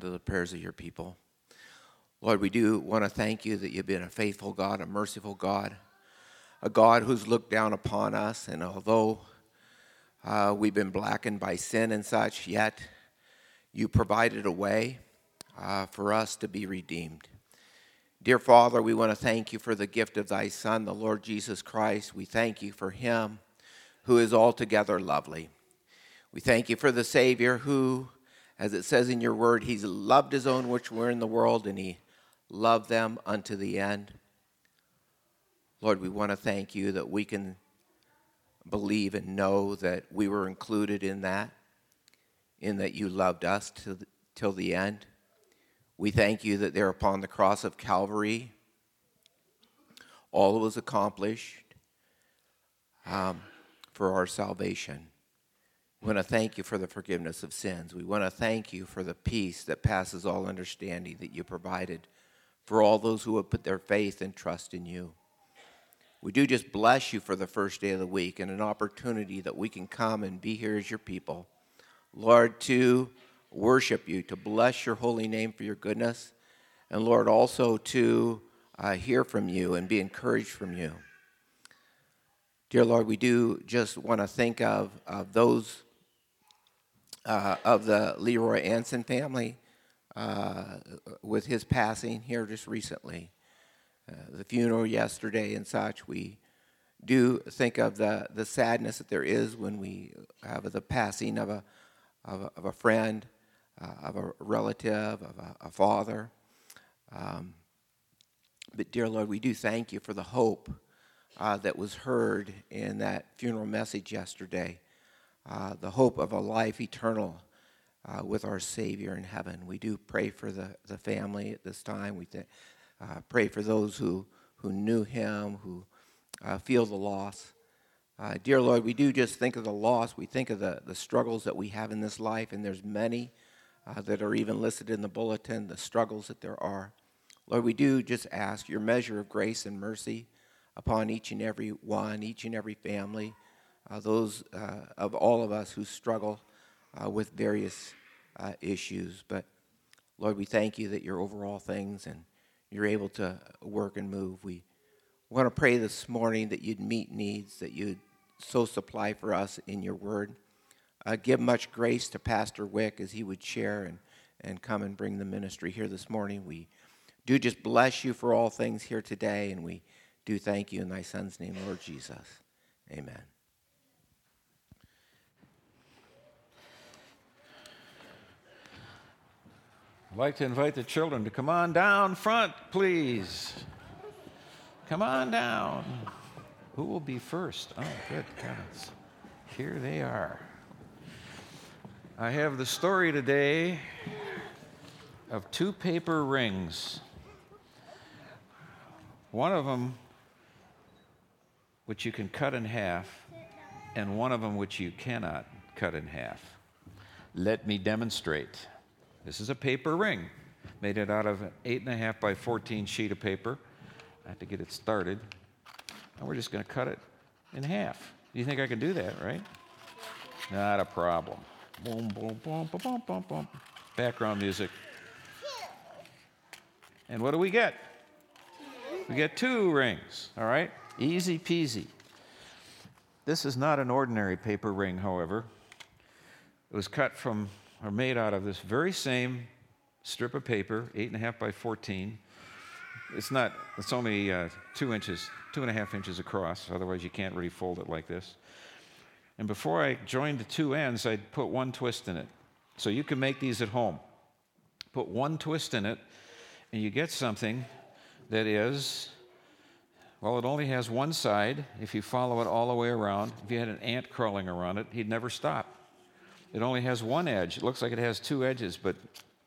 to the prayers of your people. Lord, we do want to thank you that you've been a faithful God, a merciful God, a God who's looked down upon us. And although uh, we've been blackened by sin and such, yet you provided a way uh, for us to be redeemed. Dear Father, we want to thank you for the gift of thy Son, the Lord Jesus Christ. We thank you for him who is altogether lovely. We thank you for the Savior who, as it says in your word, he's loved his own which were in the world and he loved them unto the end. Lord, we want to thank you that we can believe and know that we were included in that, in that you loved us till the, till the end. We thank you that there upon the cross of Calvary, all was accomplished um, for our salvation. We want to thank you for the forgiveness of sins. We want to thank you for the peace that passes all understanding that you provided for all those who have put their faith and trust in you. We do just bless you for the first day of the week and an opportunity that we can come and be here as your people. Lord, to worship you, to bless your holy name for your goodness, and Lord, also to uh, hear from you and be encouraged from you. Dear Lord, we do just want to think of, of those uh, of the Leroy Anson family uh, with his passing here just recently. Uh, the funeral yesterday and such, we do think of the, the sadness that there is when we have the passing of a, of a, of a friend, uh, of a relative, of a, a father. Um, but, dear Lord, we do thank you for the hope uh, that was heard in that funeral message yesterday uh, the hope of a life eternal uh, with our Savior in heaven. We do pray for the, the family at this time. We th- uh, pray for those who, who knew Him, who uh, feel the loss. Uh, dear Lord, we do just think of the loss. We think of the, the struggles that we have in this life, and there's many uh, that are even listed in the bulletin, the struggles that there are. Lord, we do just ask your measure of grace and mercy upon each and every one, each and every family those uh, of all of us who struggle uh, with various uh, issues. But Lord, we thank you that you're over all things and you're able to work and move. We want to pray this morning that you'd meet needs, that you'd so supply for us in your word. Uh, give much grace to Pastor Wick as he would share and, and come and bring the ministry here this morning. We do just bless you for all things here today, and we do thank you in thy Son's name, Lord Jesus. Amen. I'd like to invite the children to come on down front, please. Come on down. Who will be first? Oh, good heavens. Here they are. I have the story today of two paper rings. One of them, which you can cut in half, and one of them, which you cannot cut in half. Let me demonstrate. This is a paper ring. Made it out of an 8.5 by 14 sheet of paper. I have to get it started. And we're just going to cut it in half. You think I can do that, right? Not a problem. Boom, boom, boom, boom, boom, boom. Background music. And what do we get? We get two rings, all right? Easy peasy. This is not an ordinary paper ring, however. It was cut from are made out of this very same strip of paper, eight and a half by 14. It's not, it's only uh, two inches, two and a half inches across, otherwise, you can't really fold it like this. And before I joined the two ends, I'd put one twist in it. So you can make these at home. Put one twist in it, and you get something that is, well, it only has one side. If you follow it all the way around, if you had an ant crawling around it, he'd never stop. It only has one edge. It looks like it has two edges, but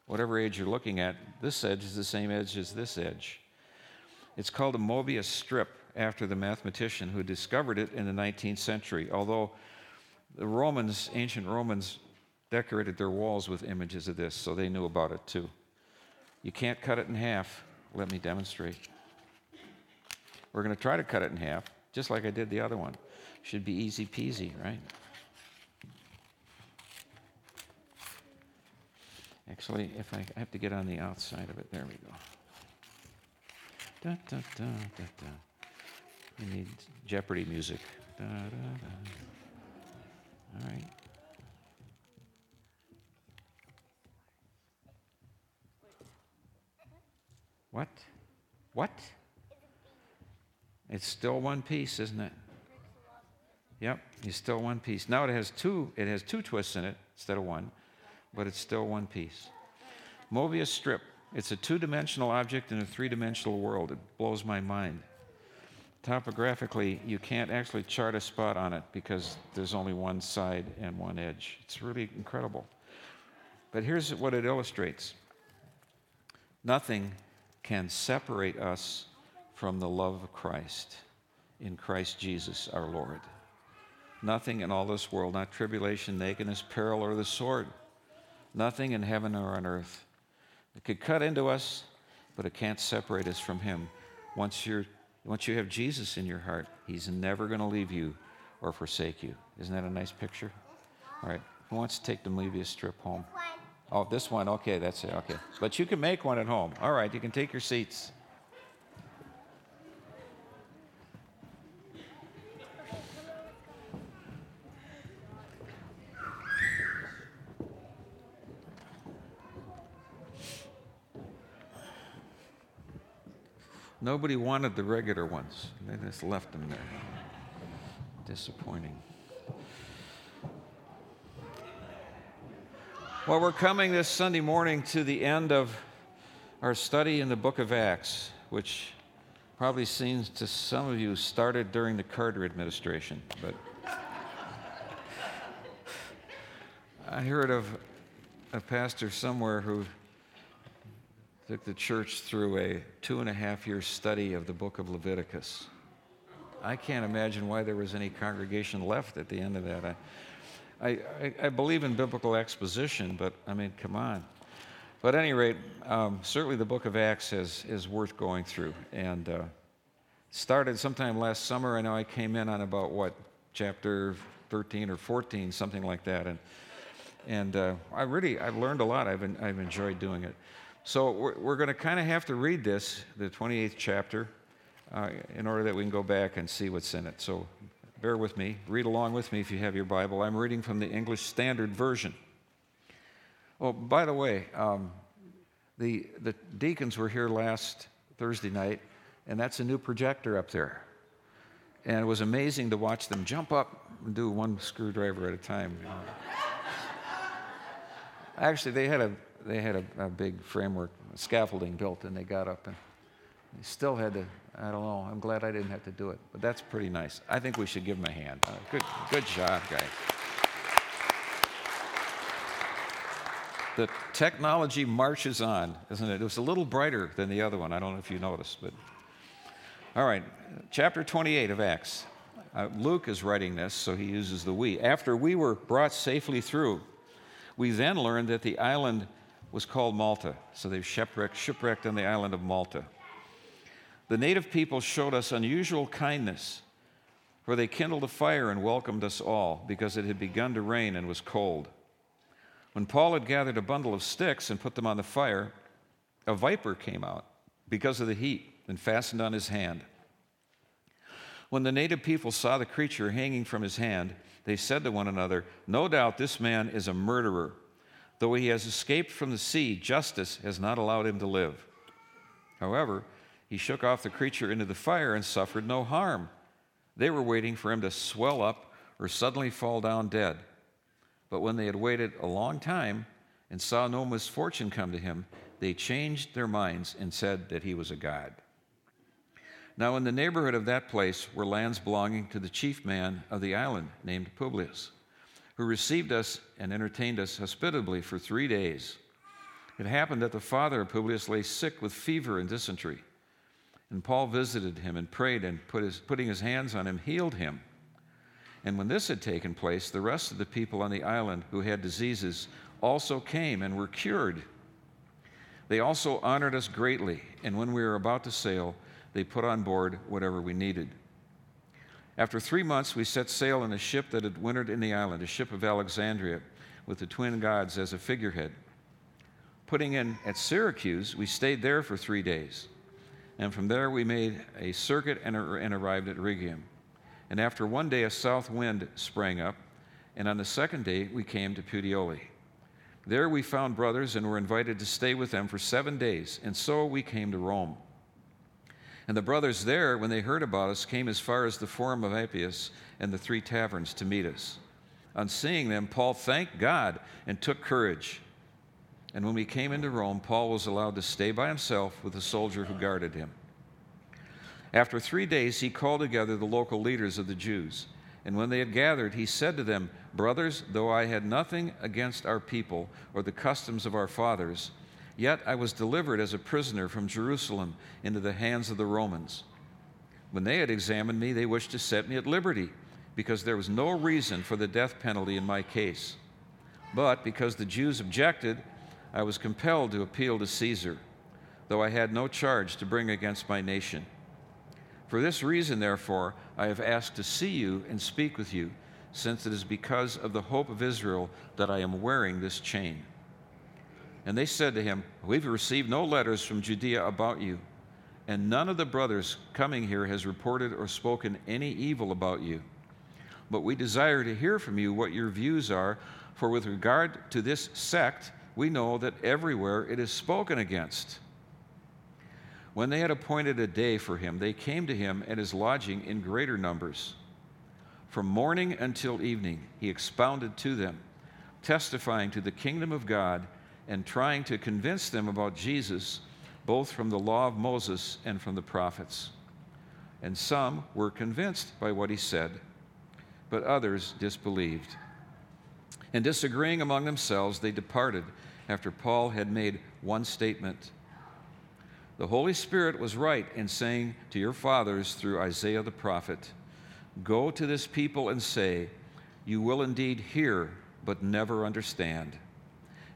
whatever edge you're looking at, this edge is the same edge as this edge. It's called a Mobius strip after the mathematician who discovered it in the 19th century, although the Romans, ancient Romans, decorated their walls with images of this, so they knew about it too. You can't cut it in half. Let me demonstrate. We're going to try to cut it in half, just like I did the other one. Should be easy peasy, right? Actually, if I, I have to get on the outside of it, there we go. Da, da, da, da, da. We need Jeopardy music. Da, da, da. All right. What? What? It's still one piece, isn't it? Yep, it's still one piece. Now it has two. It has two twists in it instead of one, but it's still one piece. Mobius strip. It's a two-dimensional object in a three-dimensional world. It blows my mind. Topographically, you can't actually chart a spot on it because there's only one side and one edge. It's really incredible. But here's what it illustrates. Nothing can separate us from the love of Christ in Christ Jesus our Lord. Nothing in all this world, not tribulation, nakedness, peril, or the sword, nothing in heaven or on earth. It could cut into us, but it can't separate us from Him. Once, you're, once you have Jesus in your heart, He's never going to leave you or forsake you. Isn't that a nice picture? All right. Who wants to take the Mobius strip home? Oh, this one. Okay, that's it. Okay. But you can make one at home. All right, you can take your seats. Nobody wanted the regular ones. They just left them there. Disappointing. Well, we're coming this Sunday morning to the end of our study in the book of Acts, which probably seems to some of you started during the Carter administration, but I heard of a pastor somewhere who took the church through a two and a half year study of the book of Leviticus. I can't imagine why there was any congregation left at the end of that. I, I, I believe in biblical exposition, but I mean, come on. But at any rate, um, certainly the book of Acts is, is worth going through. And uh, started sometime last summer. I know I came in on about what, chapter 13 or 14, something like that. And, and uh, I really, I've learned a lot. I've, I've enjoyed doing it. So we're, we're going to kind of have to read this, the 28th chapter, uh, in order that we can go back and see what's in it. So bear with me. Read along with me if you have your Bible. I'm reading from the English Standard Version. Oh, by the way, um, the, the deacons were here last Thursday night, and that's a new projector up there. And it was amazing to watch them jump up and do one screwdriver at a time. Actually, they had a they had a, a, big framework scaffolding built, and they got up and they still had to. I don't know. I'm glad I didn't have to do it, but that's pretty nice. I think we should give them a hand. Uh, good, good job, guys. The technology marches on, isn't it? It was a little brighter than the other one. I don't know if you noticed, but all right. Chapter 28 of Acts. Uh, Luke is writing this, so he uses the we. After we were brought safely through, we then learned that the island was called Malta. So they've shipwrecked, shipwrecked on the island of Malta. The native people showed us unusual kindness, for they kindled a fire and welcomed us all because it had begun to rain and was cold. When Paul had gathered a bundle of sticks and put them on the fire, a viper came out because of the heat and fastened on his hand. When the native people saw the creature hanging from his hand, they said to one another, No doubt this man is a murderer Though he has escaped from the sea, justice has not allowed him to live. However, he shook off the creature into the fire and suffered no harm. They were waiting for him to swell up or suddenly fall down dead. But when they had waited a long time and saw no misfortune come to him, they changed their minds and said that he was a god. Now, in the neighborhood of that place were lands belonging to the chief man of the island, named Publius who received us and entertained us hospitably for three days. It happened that the father of Publius lay sick with fever and dysentery. And Paul visited him and prayed, and put his, putting his hands on him, healed him. And when this had taken place, the rest of the people on the island who had diseases also came and were cured. They also honored us greatly, and when we were about to sail, they put on board whatever we needed. After three months, we set sail in a ship that had wintered in the island, a ship of Alexandria, with the twin gods as a figurehead. putting in at Syracuse, we stayed there for three days. And from there, we made a circuit and, and arrived at Rhegium. And after one day, a south wind sprang up, and on the second day, we came to Puteoli. There we found brothers and were invited to stay with them for seven days, and so we came to Rome. And the brothers there, when they heard about us, came as far as the Forum of Appius and the three taverns to meet us. On seeing them, Paul thanked God and took courage. And when we came into Rome, Paul was allowed to stay by himself with the soldier who guarded him. After three days, he called together the local leaders of the Jews. And when they had gathered, he said to them, Brothers, though I had nothing against our people or the customs of our fathers, yet I was delivered as a prisoner from Jerusalem into the hands of the Romans. When they had examined me, they wished to set me at liberty, because there was no reason for the death penalty in my case. But because the Jews objected, I was compelled to appeal to Caesar, though I had no charge to bring against my nation. For this reason, therefore, I have asked to see you and speak with you, since it is because of the hope of Israel that I am wearing this chain. And they said to him, We've received no letters from Judea about you, and none of the brothers coming here has reported or spoken any evil about you. But we desire to hear from you what your views are, for with regard to this sect, we know that everywhere it is spoken against. When they had appointed a day for him, they came to him at his lodging in greater numbers. From morning until evening, he expounded to them, testifying to the kingdom of God and trying to convince them about Jesus, both from the law of Moses and from the prophets. And some were convinced by what he said, but others disbelieved. And disagreeing among themselves, they departed after Paul had made one statement. The Holy Spirit was right in saying to your fathers through Isaiah the prophet, Go to this people and say, You will indeed hear, but never understand.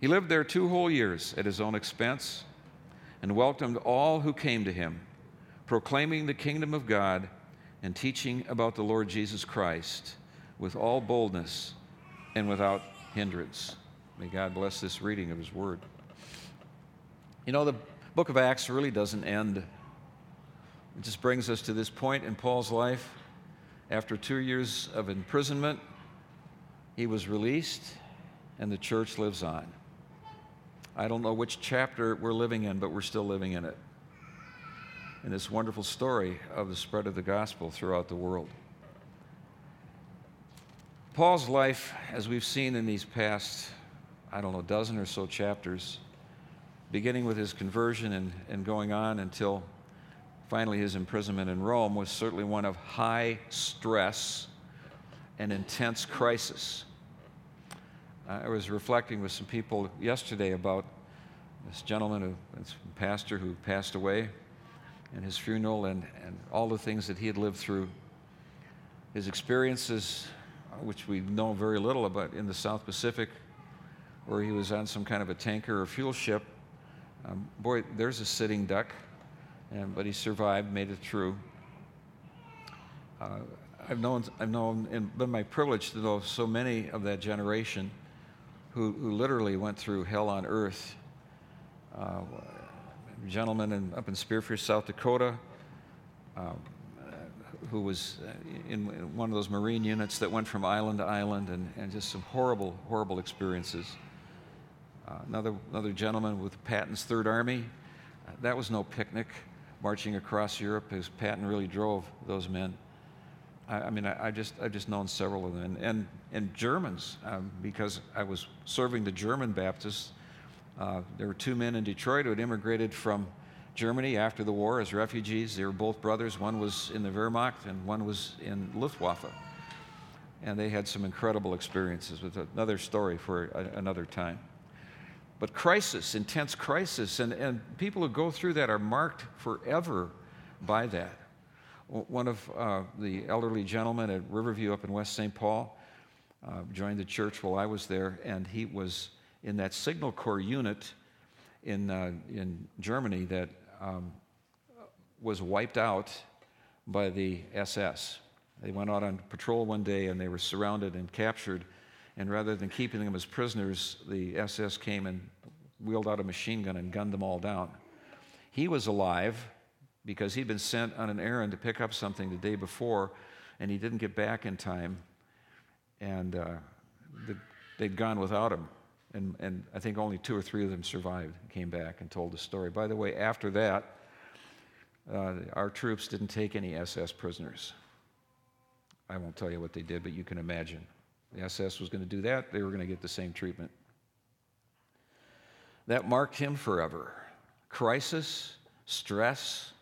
He lived there two whole years at his own expense and welcomed all who came to him, proclaiming the kingdom of God and teaching about the Lord Jesus Christ with all boldness and without hindrance. May God bless this reading of His Word. You know, the book of Acts really doesn't end. It just brings us to this point in Paul's life. After two years of imprisonment, he was released, and the church lives on. I don't know which chapter we're living in, but we're still living in it. In this wonderful story of the spread of the gospel throughout the world. Paul's life, as we've seen in these past, I don't know, dozen or so chapters, beginning with his conversion and, and going on until finally his imprisonment in Rome, was certainly one of high stress and intense crisis. I was reflecting with some people yesterday about this gentleman, who, this pastor who passed away, and his funeral, and, and all the things that he had lived through. His experiences which we know very little about in the South Pacific, where he was on some kind of a tanker or fuel ship. Um, boy, there's a sitting duck, and, but he survived, made it through. Uh, I've known, I've known, and been my privilege to know so many of that generation who, who literally went through hell on earth. Uh, gentleman in, up in Spearfish, South Dakota, um, who was uh, in one of those Marine units that went from island to island and, and just some horrible, horrible experiences. Uh, another, another gentleman with Patton's Third Army. Uh, that was no picnic, marching across Europe as Patton really drove those men. I, I mean, I, I, just, I've just known several of them. And, and, and Germans, um, because I was serving the German Baptists. Uh, there were two men in Detroit who had immigrated from Germany after the war as refugees. They were both brothers. One was in the Wehrmacht and one was in Luftwaffe. And they had some incredible experiences with another story for a, another time. but crisis, intense crisis, and, and people who go through that are marked forever by that. One of uh, the elderly gentlemen at Riverview up in West St. Paul uh, joined the church while I was there, and he was in that Signal Corps unit in, uh, in Germany that um, was wiped out by the SS. They went out on patrol one day and they were surrounded and captured. And rather than keeping them as prisoners, the SS came and wheeled out a machine gun and gunned them all down. He was alive because he'd been sent on an errand to pick up something the day before, and he didn't get back in time. And uh, the, they'd gone without him. And, and I think only two or three of them survived and came back and told the story. By the way, after that, uh, our troops didn't take any SS prisoners. I won't tell you what they did, but you can imagine. The SS was going to do that, they were going to get the same treatment. That marked him forever. Crisis, stress.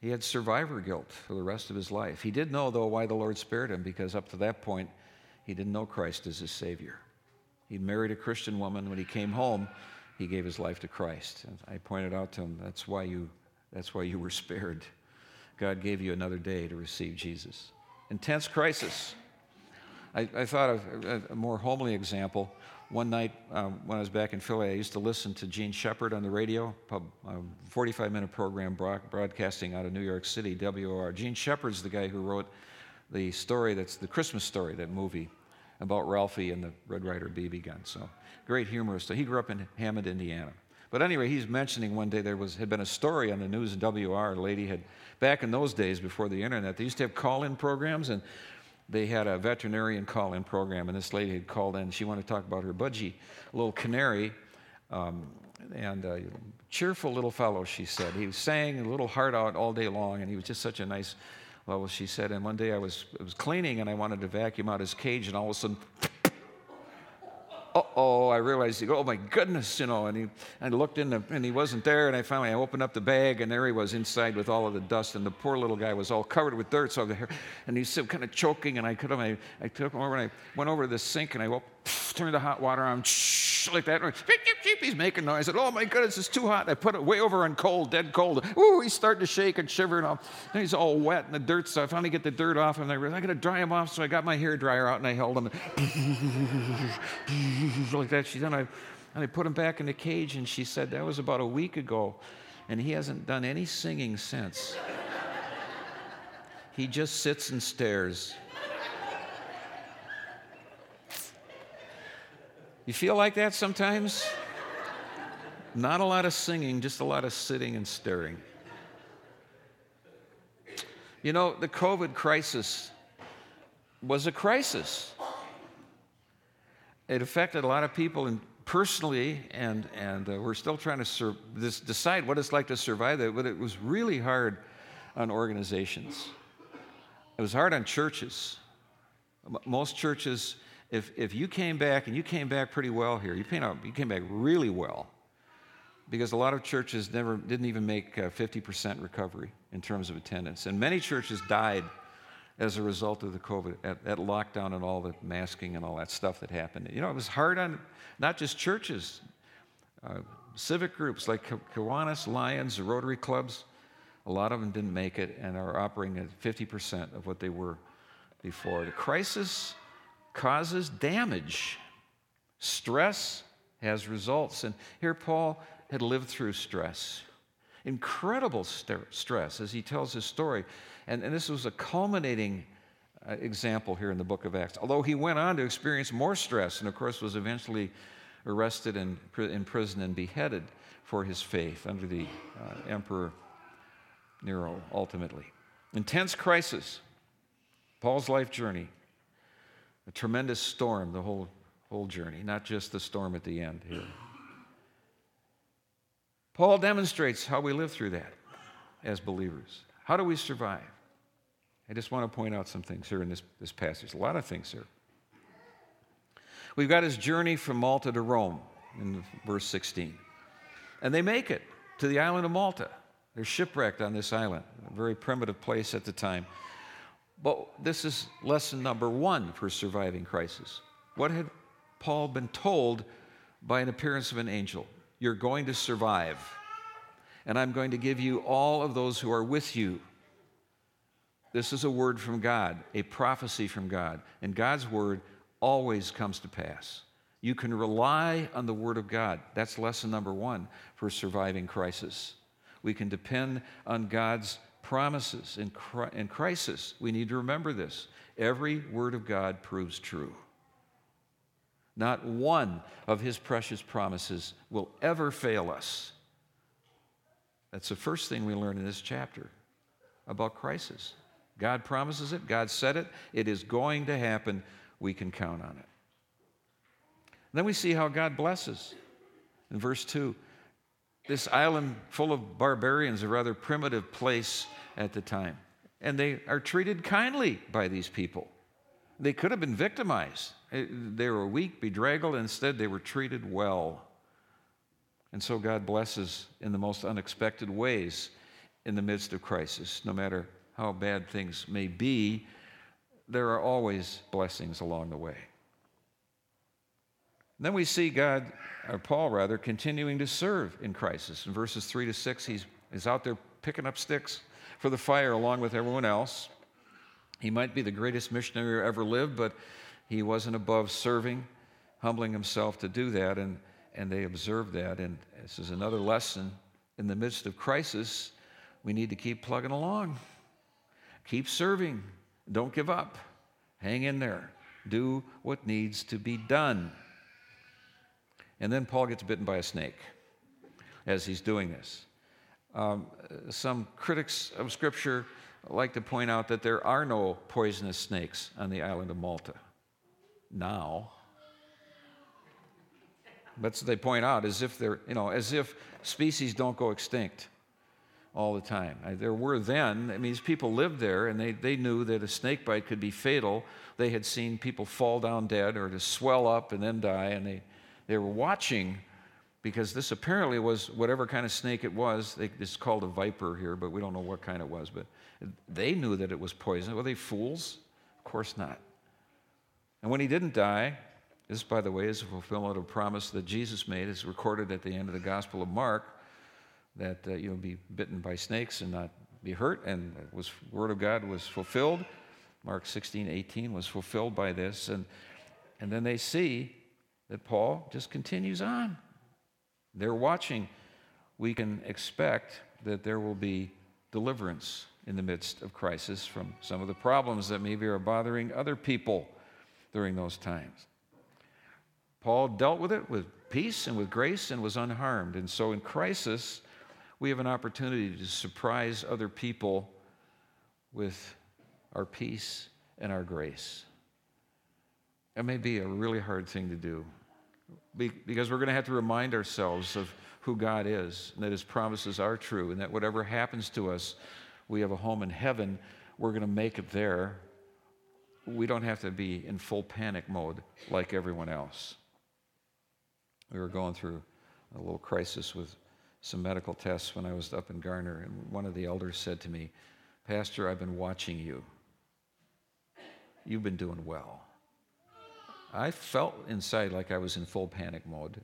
He had survivor guilt for the rest of his life. He did know, though, why the Lord spared him, because up to that point, he didn't know Christ as his Savior. He married a Christian woman. When he came home, he gave his life to Christ. And I pointed out to him, that's why you, that's why you were spared. God gave you another day to receive Jesus intense crisis. I, I thought of a, a, more homely example. One night um, when I was back in Philly, I used to listen to Jean Shepherd on the radio, a 45 minute program broadcasting out of New York City, WOR. Jean Shepherd's the guy who wrote the story that's the Christmas story, that movie about Ralphie and the Red Ryder BB gun. So, great humorist. So he grew up in Hammond, Indiana. But anyway, he's mentioning one day there was, had been a story on the news in WOR. A lady had, back in those days before the internet, they used to have call in programs, and they had a veterinarian call in program. And this lady had called in. She wanted to talk about her budgie, a little canary. Um, and a cheerful little fellow, she said. He was sang a little heart out all day long, and he was just such a nice, well, she said. And one day I was, I was cleaning and I wanted to vacuum out his cage, and all of a sudden, oh, I realized, oh my goodness, you know, and he, I looked in the, and he wasn't there, and I finally, I opened up the bag, and there he was inside with all of the dust, and the poor little guy was all covered with dirt, so and he's still kind of choking, and I could I, I took him over, and I went over to the sink, and I turned the hot water on, like that, he's making noise, oh my goodness, it's too hot, I put it way over on cold, dead cold, ooh, he's starting to shake and shiver, and, all, and he's all wet and the dirt, so I finally get the dirt off and I realized, I gotta dry him off, so I got my hair dryer out, and I held him, like that, she then I, and I put him back in the cage, and she said, That was about a week ago, and he hasn't done any singing since. he just sits and stares. You feel like that sometimes? Not a lot of singing, just a lot of sitting and staring. You know, the COVID crisis was a crisis it affected a lot of people and personally, and, and uh, we're still trying to sur- this, decide what it's like to survive that, but it was really hard on organizations. It was hard on churches. Most churches, if, if you came back, and you came back pretty well here, you came, out, you came back really well, because a lot of churches never didn't even make 50% recovery in terms of attendance. And many churches died as a result of the COVID, at, at, lockdown and all the masking and all that stuff that happened. You know, it was hard on not just churches, uh, civic groups like Kiwanis, Lions, the Rotary clubs. A lot of them didn't make it and are operating at 50% of what they were before. The crisis causes damage. Stress has results. And here Paul had lived through stress, incredible st- stress, as he tells his story. And, and this was a culminating uh, example here in the book of Acts. Although he went on to experience more stress and, of course, was eventually arrested and in prison and beheaded for his faith under the uh, Emperor Nero, ultimately. Intense crisis, Paul's life journey, a tremendous storm, the whole, whole journey, not just the storm at the end here. Paul demonstrates how we live through that as believers. How do we survive? I just want to point out some things here in this, this passage. A lot of things here. We've got his journey from Malta to Rome in verse 16. And they make it to the island of Malta. They're shipwrecked on this island, a very primitive place at the time. But this is lesson number one for surviving crisis. What had Paul been told by an appearance of an angel. You're going to survive. And I'm going to give you all of those who are with you. This is a word from God, a prophecy from God. And God's word always comes to pass. You can rely on the word of God. That's lesson number one for surviving crisis. We can depend on God's promises in, in crisis. We need to remember this. Every word of God proves true. Not one of his precious promises will ever fail us. That's the first thing we learn in this chapter about crisis. God promises it, God said it, it is going to happen. We can count on it. Then we see how God blesses. In verse 2, this island full of barbarians, a rather primitive place at the time, and they are treated kindly by these people. They could have been victimized. Eh, they were weak, bedraggled. Instead, they were treated well. And so God blesses in the most unexpected ways in the midst of crisis. No matter how bad things may be, there are always blessings along the way. Then we see God, or Paul rather, continuing to serve in crisis. In verses 3 to 6, he's, he's out there picking up sticks for the fire along with everyone else. He might be the greatest missionary who ever lived, but he wasn't above serving, humbling himself to do that, and, and they observed that. And this is another lesson. In the midst of crisis, we need to keep plugging along, keep serving, don't give up, hang in there, do what needs to be done. And then Paul gets bitten by a snake as he's doing this. Um, some critics of Scripture like to point out that there are no poisonous snakes on the island of Malta now. That's what they point out, as if they're, you know, as if species don't go extinct all the time. There were then, I mean, these people lived there and they, they knew that a snake bite could be fatal. They had seen people fall down dead or to swell up and then die, and they, they were watching because this apparently was whatever kind of snake it was. It's called a viper here, but we don't know what kind it was. But they knew that it was poison. Were they fools? Of course not. And when he didn't die, this, by the way, is a fulfillment of a promise that Jesus made. It's recorded at the end of the Gospel of Mark that uh, you'll be bitten by snakes and not be hurt. And the word of God was fulfilled. Mark 16, 18 was fulfilled by this. And, and then they see that Paul just continues on. They're watching. We can expect that there will be deliverance in the midst of crisis from some of the problems that maybe are bothering other people during those times. Paul dealt with it with peace and with grace and was unharmed. And so in crisis, we have an opportunity to surprise other people with our peace and our grace. That may be a really hard thing to do because we're going to have to remind ourselves of who God is and that His promises are true and that whatever happens to us, we have a home in heaven. We're going to make it there. We don't have to be in full panic mode like everyone else. We were going through a little crisis with some medical tests when I was up in Garner, and one of the elders said to me, Pastor, I've been watching you. You've been doing well. I felt inside like I was in full panic mode,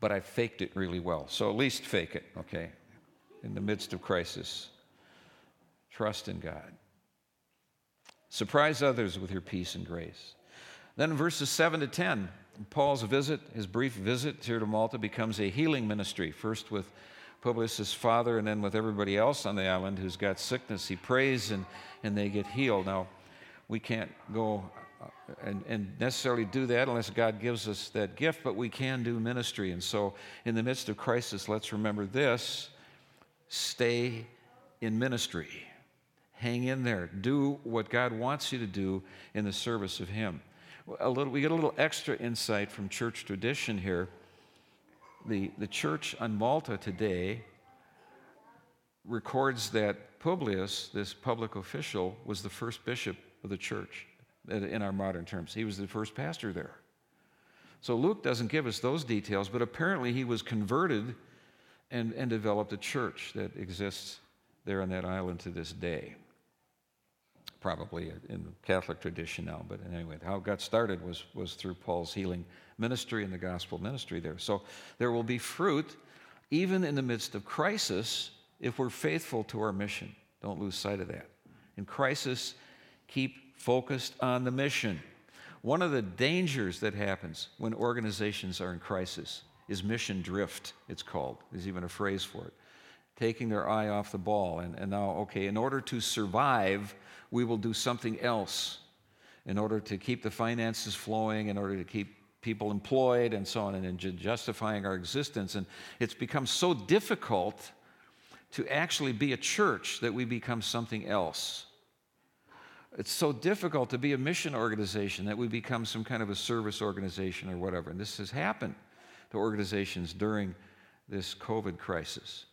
but I faked it really well. So at least fake it, okay? In the midst of crisis, trust in God. Surprise others with your peace and grace. Then verses 7 to 10, Paul's visit, his brief visit here to Malta, becomes a healing ministry, first with Publius' father and then with everybody else on the island who's got sickness. He prays and, and they get healed. Now, we can't go Uh, and, and necessarily do that unless God gives us that gift, but we can do ministry. And so, in the midst of crisis, let's remember this stay in ministry. Hang in there. Do what God wants you to do in the service of Him a little, we get a little extra insight from church tradition here. The, the church on Malta today records that Publius, this public official, was the first bishop of the church in our modern terms. He was the first pastor there. So Luke doesn't give us those details, but apparently he was converted and, and developed a church that exists there on that island to this day. probably in the Catholic tradition now, but anyway, how it got started was, was through Paul's healing ministry and the gospel ministry there. So there will be fruit even in the midst of crisis if we're faithful to our mission. Don't lose sight of that. In crisis, keep focused on the mission. One of the dangers that happens when organizations are in crisis is mission drift, it's called. There's even a phrase for it. Taking their eye off the ball. And, and now, okay, in order to survive, we will do something else. In order to keep the finances flowing, in order to keep people employed, and so on, and justifying our existence. And it's become so difficult to actually be a church that we become something else. It's so difficult to be a mission organization that we become some kind of a service organization or whatever. And this has happened to organizations during this COVID crisis.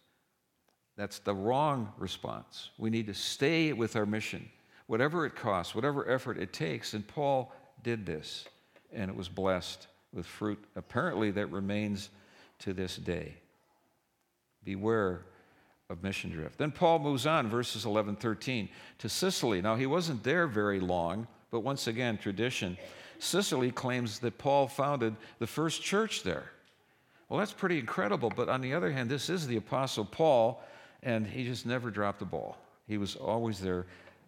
That's the wrong response. We need to stay with our mission, whatever it costs, whatever effort it takes. And Paul did this, and it was blessed with fruit, apparently, that remains to this day. Beware of mission drift. Then Paul moves on, verses 11, 13, to Sicily. Now, he wasn't there very long, but once again, tradition. Sicily claims that Paul founded the first church there. Well, that's pretty incredible, but on the other hand, this is the Apostle Paul, and he just never dropped the ball. He was always there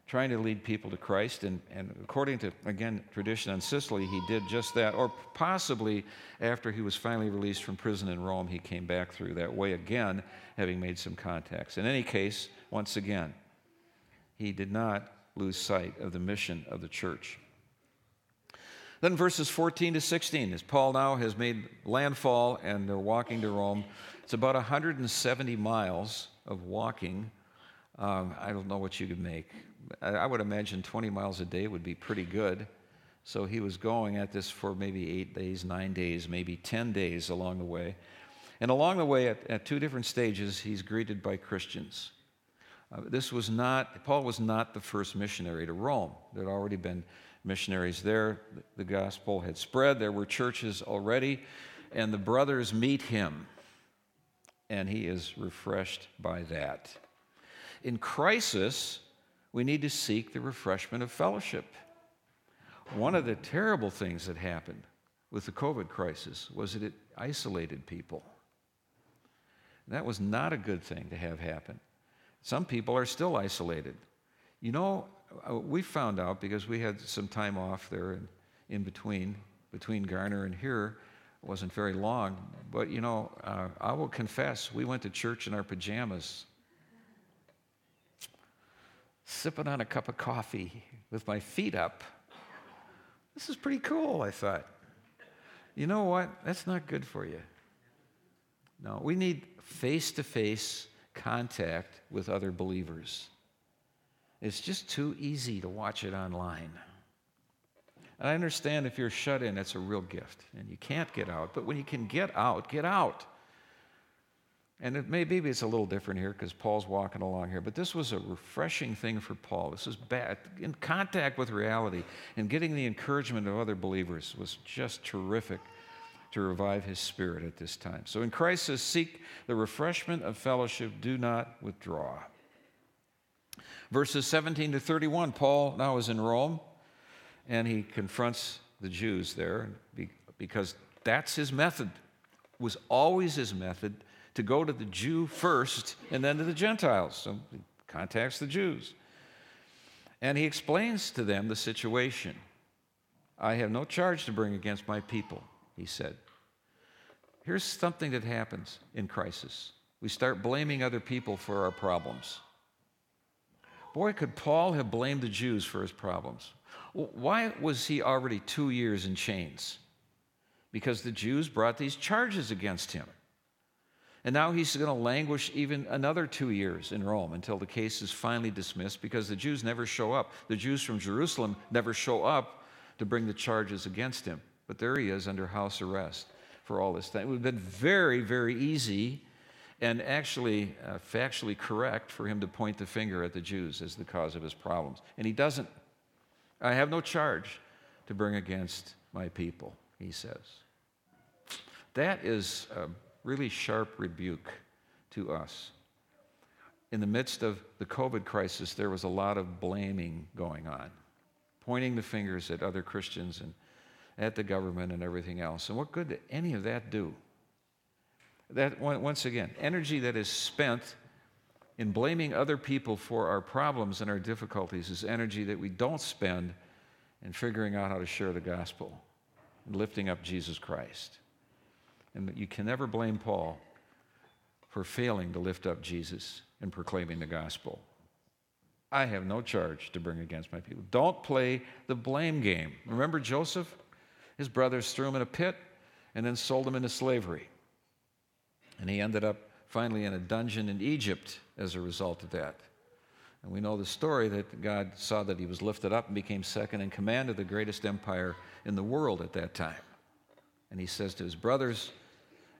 trying to lead people to Christ. And, and according to, again, tradition on Sicily, he did just that. Or possibly after he was finally released from prison in Rome, he came back through that way again, having made some contacts. In any case, once again, he did not lose sight of the mission of the church. Then verses 14 to 16, as Paul now has made landfall and they're walking to Rome, it's about 170 miles of walking. Um, I don't know what you could make. I would imagine 20 miles a day would be pretty good. So he was going at this for maybe eight days, nine days, maybe 10 days along the way. And along the way, at, at two different stages, he's greeted by Christians. Uh, this was not, Paul was not the first missionary to Rome. There had already been missionaries there. The gospel had spread, there were churches already, and the brothers meet him, and he is refreshed by that. In crisis, we need to seek the refreshment of fellowship. One of the terrible things that happened with the COVID crisis was that it isolated people. That was not a good thing to have happen. Some people are still isolated. You know, uh, we found out because we had some time off there in, in between, between Garner and here. It wasn't very long, but you know, uh, I will confess, we went to church in our pajamas sipping on a cup of coffee with my feet up. This is pretty cool, I thought. You know what? That's not good for you. No, we need face to face contact with other believers. It's just too easy to watch it online. And I understand if you're shut in, it's a real gift and you can't get out. But when you can get out, get out. And it may, maybe it's a little different here because Paul's walking along here, but this was a refreshing thing for Paul. This was bad. In contact with reality and getting the encouragement of other believers was just terrific to revive his spirit at this time. So in crisis, seek the refreshment of fellowship, do not withdraw. Verses 17 to 31, Paul now is in Rome and he confronts the Jews there because that's his method, was always his method to go to the Jew first and then to the Gentiles. So he contacts the Jews. And he explains to them the situation. I have no charge to bring against my people, he said. Here's something that happens in crisis we start blaming other people for our problems. Boy, could Paul have blamed the Jews for his problems. Why was he already two years in chains? Because the Jews brought these charges against him. And now he's going to languish even another two years in Rome until the case is finally dismissed because the Jews never show up. The Jews from Jerusalem never show up to bring the charges against him. But there he is under house arrest for all this time. It would have been very, very easy and actually uh, factually correct for him to point the finger at the Jews as the cause of his problems. And he doesn't. I have no charge to bring against my people, he says. That is. Uh, really sharp rebuke to us. in the midst of the COVID crisis, there was a lot of blaming going on, pointing the fingers at other Christians and at the government and everything else. And what good did any of that do? That, once again, energy that is spent in blaming other people for our problems and our difficulties is energy that we don't spend in figuring out how to share the gospel and lifting up Jesus Christ. And you can never blame Paul for failing to lift up Jesus and proclaiming the gospel. I have no charge to bring against my people. Don't play the blame game. Remember Joseph? His brothers threw him in a pit and then sold him into slavery. And he ended up finally in a dungeon in Egypt as a result of that. And we know the story that God saw that he was lifted up and became second in command of the greatest empire in the world at that time. And he says to his brothers,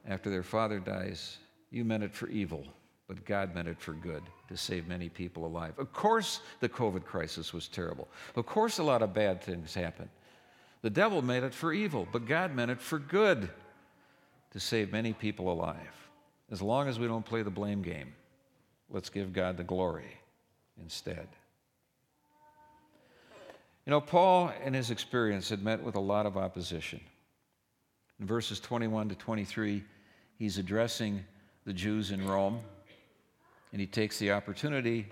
after their father dies, You meant it for evil, but God meant it for good to save many people alive. Of course, the COVID crisis was terrible. Of course, a lot of bad things happened. The devil made it for evil, but God meant it for good to save many people alive. As long as we don't play the blame game, let's give God the glory instead. You know, Paul, in his experience, had met with a lot of opposition. In verses 21 to 23, he's addressing the Jews in Rome, and he takes the opportunity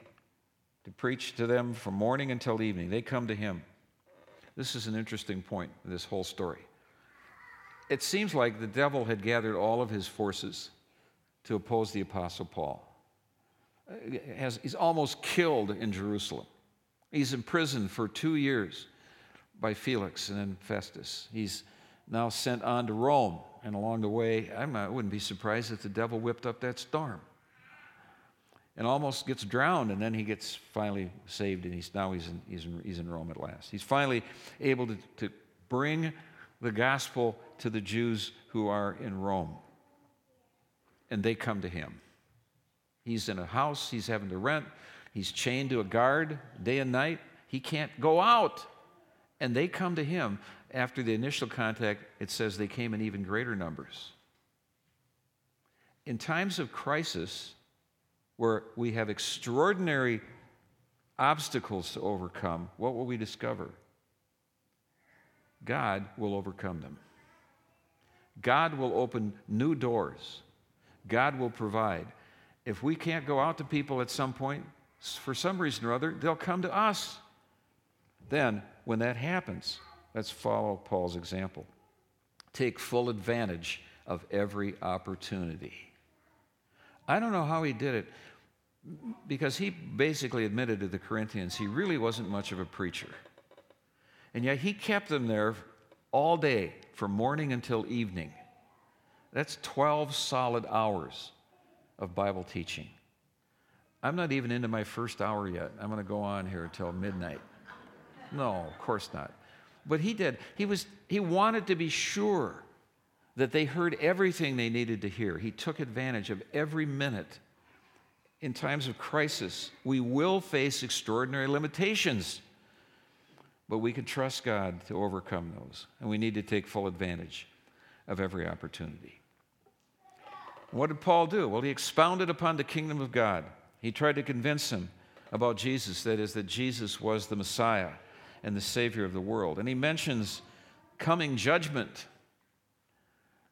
to preach to them from morning until evening. They come to him. This is an interesting point in this whole story. It seems like the devil had gathered all of his forces to oppose the Apostle Paul. Uh, has, he's almost killed in Jerusalem. He's imprisoned for two years by Felix and then Festus. He's now sent on to Rome. And along the way, I wouldn't be surprised if the devil whipped up that storm and almost gets drowned, and then he gets finally saved, and he's now he's in, he's in, he's in Rome at last. He's finally able to, to bring the gospel to the Jews who are in Rome, and they come to him. He's in a house he's having to rent. He's chained to a guard day and night. He can't go out. And they come to him. After the initial contact, it says they came in even greater numbers. In times of crisis, where we have extraordinary obstacles to overcome, what will we discover? God will overcome them. God will open new doors. God will provide. If we can't go out to people at some point, for some reason or other, they'll come to us. Then, when that happens, let's follow Paul's example. Take full advantage of every opportunity. I don't know how he did it because he basically admitted to the Corinthians he really wasn't much of a preacher. And yet he kept them there all day, from morning until evening. That's 12 solid hours of Bible teaching. I'm not even into my first hour yet. I'm going to go on here until midnight. No, of course not. But he did. He was he wanted to be sure that they heard everything they needed to hear. He took advantage of every minute. In times of crisis, we will face extraordinary limitations, but we can trust God to overcome those, and we need to take full advantage of every opportunity. What did Paul do? Well, he expounded upon the kingdom of God. He tried to convince him about Jesus, that is, that Jesus was the Messiah and the Savior of the world. And he mentions coming judgment.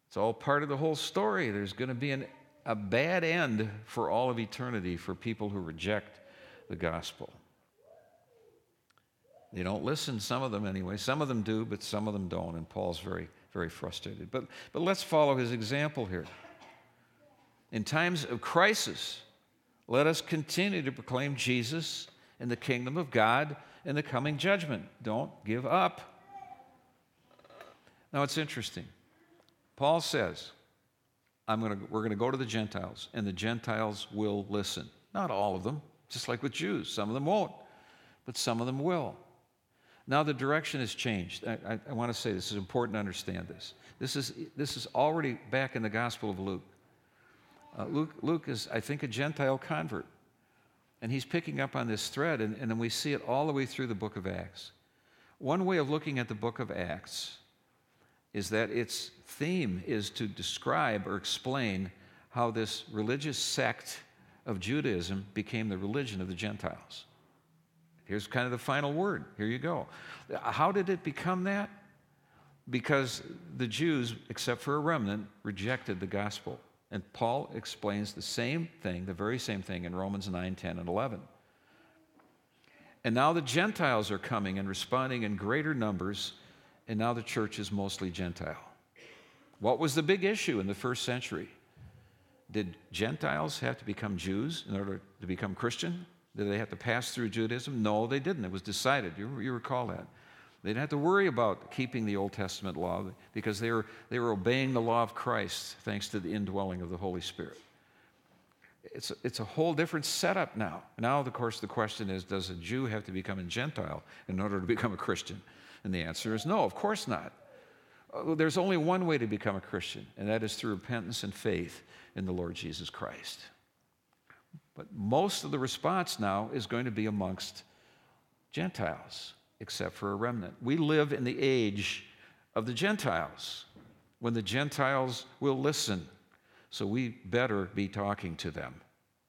It's all part of the whole story. There's going to be an, a bad end for all of eternity for people who reject the gospel. They don't listen, some of them anyway. Some of them do, but some of them don't. And Paul's very, very frustrated. But, but let's follow his example here. In times of crisis, let us continue to proclaim Jesus and the kingdom of God and the coming judgment. Don't give up. Now it's interesting. Paul says, I'm gonna, we're going to go to the Gentiles, and the Gentiles will listen. Not all of them, just like with Jews. Some of them won't, but some of them will. Now the direction has changed. I, I, I want to say this is important to understand this. This is, this is already back in the Gospel of Luke. Uh, Luke, Luke is, I think, a Gentile convert. And he's picking up on this thread, and, and then we see it all the way through the book of Acts. One way of looking at the book of Acts is that its theme is to describe or explain how this religious sect of Judaism became the religion of the Gentiles. Here's kind of the final word. Here you go. How did it become that? Because the Jews, except for a remnant, rejected the gospel. And Paul explains the same thing, the very same thing in Romans 9, 10, and 11. And now the Gentiles are coming and responding in greater numbers, and now the church is mostly Gentile. What was the big issue in the first century? Did Gentiles have to become Jews in order to become Christian? Did they have to pass through Judaism? No, they didn't. It was decided. You, you recall that. They didn't have to worry about keeping the Old Testament law because they were, they were obeying the law of Christ thanks to the indwelling of the Holy Spirit. It's, it's a whole different setup now. Now, of course, the question is does a Jew have to become a Gentile in order to become a Christian? And the answer is no, of course not. Uh, there's only one way to become a Christian, and that is through repentance and faith in the Lord Jesus Christ. But most of the response now is going to be amongst Gentiles except for a remnant. We live in the age of the Gentiles when the Gentiles will listen. So we better be talking to them.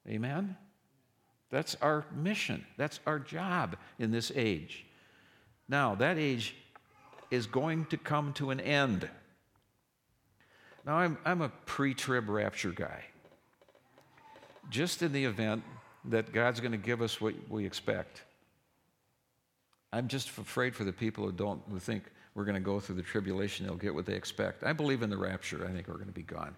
Amen? That's our mission. That's our job in this age. Now, that age is going to come to an end. Now, I'm, I'm a pre trib rapture guy. Just in the event that God's going to give us what we expect, I'm just afraid for the people who don't, who think we're going to go through the tribulation, they'll get what they expect. I believe in the rapture. I think we're going to be gone.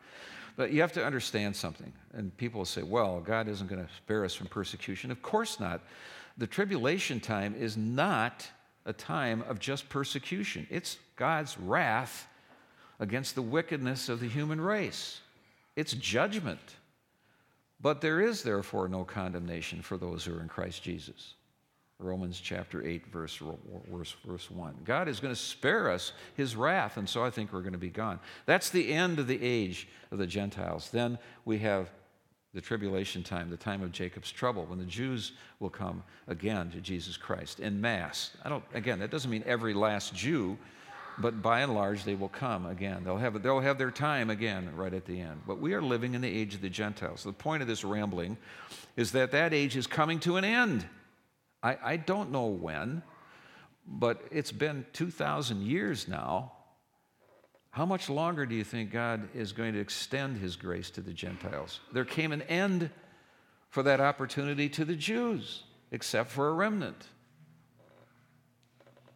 But you have to understand something. And people say, well, God isn't going to spare us from persecution. Of course not. The tribulation time is not a time of just persecution, it's God's wrath against the wickedness of the human race, it's judgment. But there is therefore no condemnation for those who are in Christ Jesus. Romans chapter 8, verse, verse, verse 1. God is going to spare us his wrath, and so I think we're going to be gone. That's the end of the age of the Gentiles. Then we have the tribulation time, the time of Jacob's trouble, when the Jews will come again to Jesus Christ in mass. I don't, again, that doesn't mean every last Jew, but by and large, they will come again. They'll have, they'll have their time again right at the end. But we are living in the age of the Gentiles. The point of this rambling is that that age is coming to an end. I, I don't know when, but it's been 2,000 years now. How much longer do you think God is going to extend his grace to the Gentiles? There came an end for that opportunity to the Jews, except for a remnant.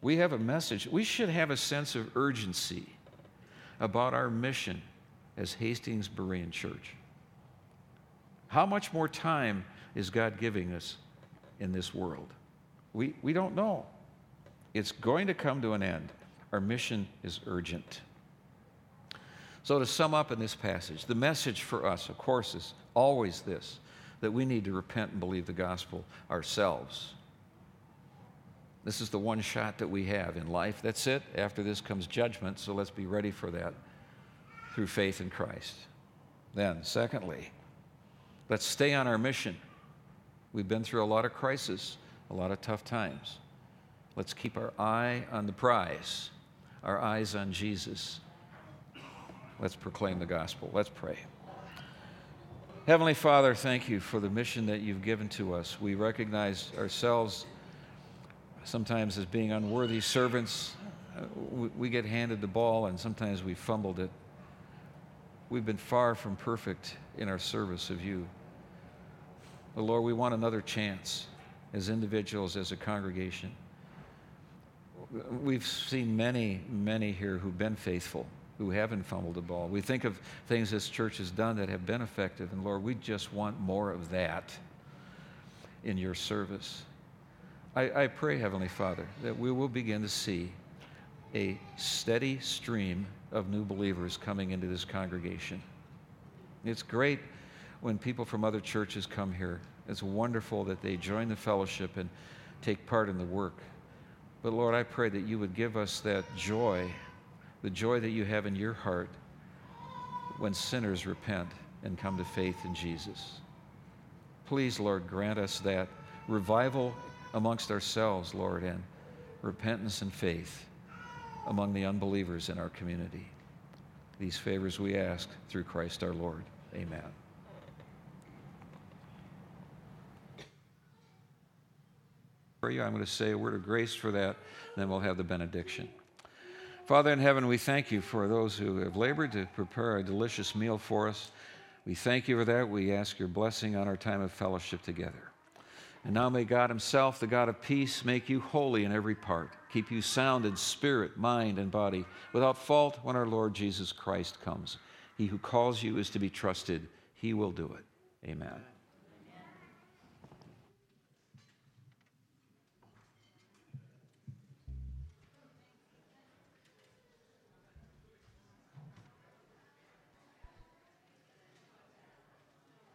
We have a message. We should have a sense of urgency about our mission as Hastings Berean Church. How much more time is God giving us in this world? We, we don't know. It's going to come to an end. Our mission is urgent. So, to sum up in this passage, the message for us, of course, is always this that we need to repent and believe the gospel ourselves. This is the one shot that we have in life. That's it. After this comes judgment, so let's be ready for that through faith in Christ. Then, secondly, let's stay on our mission. We've been through a lot of crisis, a lot of tough times. Let's keep our eye on the prize, our eyes on Jesus. Let's proclaim the gospel. Let's pray. Heavenly Father, thank you for the mission that you've given to us. We recognize ourselves sometimes as being unworthy servants. We get handed the ball and sometimes we fumbled it. We've been far from perfect in our service of you. But Lord, we want another chance as individuals, as a congregation. We've seen many, many here who've been faithful, who haven't fumbled the ball. We think of things this church has done that have been effective, and Lord, we just want more of that in your service. I, I pray, Heavenly Father, that we will begin to see a steady stream of new believers coming into this congregation. It's great when people from other churches come here. It's wonderful that they join the fellowship and take part in the work. But Lord, I pray that you would give us that joy, the joy that you have in your heart when sinners repent and come to faith in Jesus. Please, Lord, grant us that revival amongst ourselves, Lord, and repentance and faith among the unbelievers in our community. These favors we ask through Christ our Lord. Amen. For you. I'm going to say a word of grace for that, and then we'll have the benediction. Father in heaven, we thank you for those who have labored to prepare a delicious meal for us. We thank you for that. We ask your blessing on our time of fellowship together. And now may God Himself, the God of peace, make you holy in every part, keep you sound in spirit, mind, and body, without fault when our Lord Jesus Christ comes. He who calls you is to be trusted, He will do it. Amen.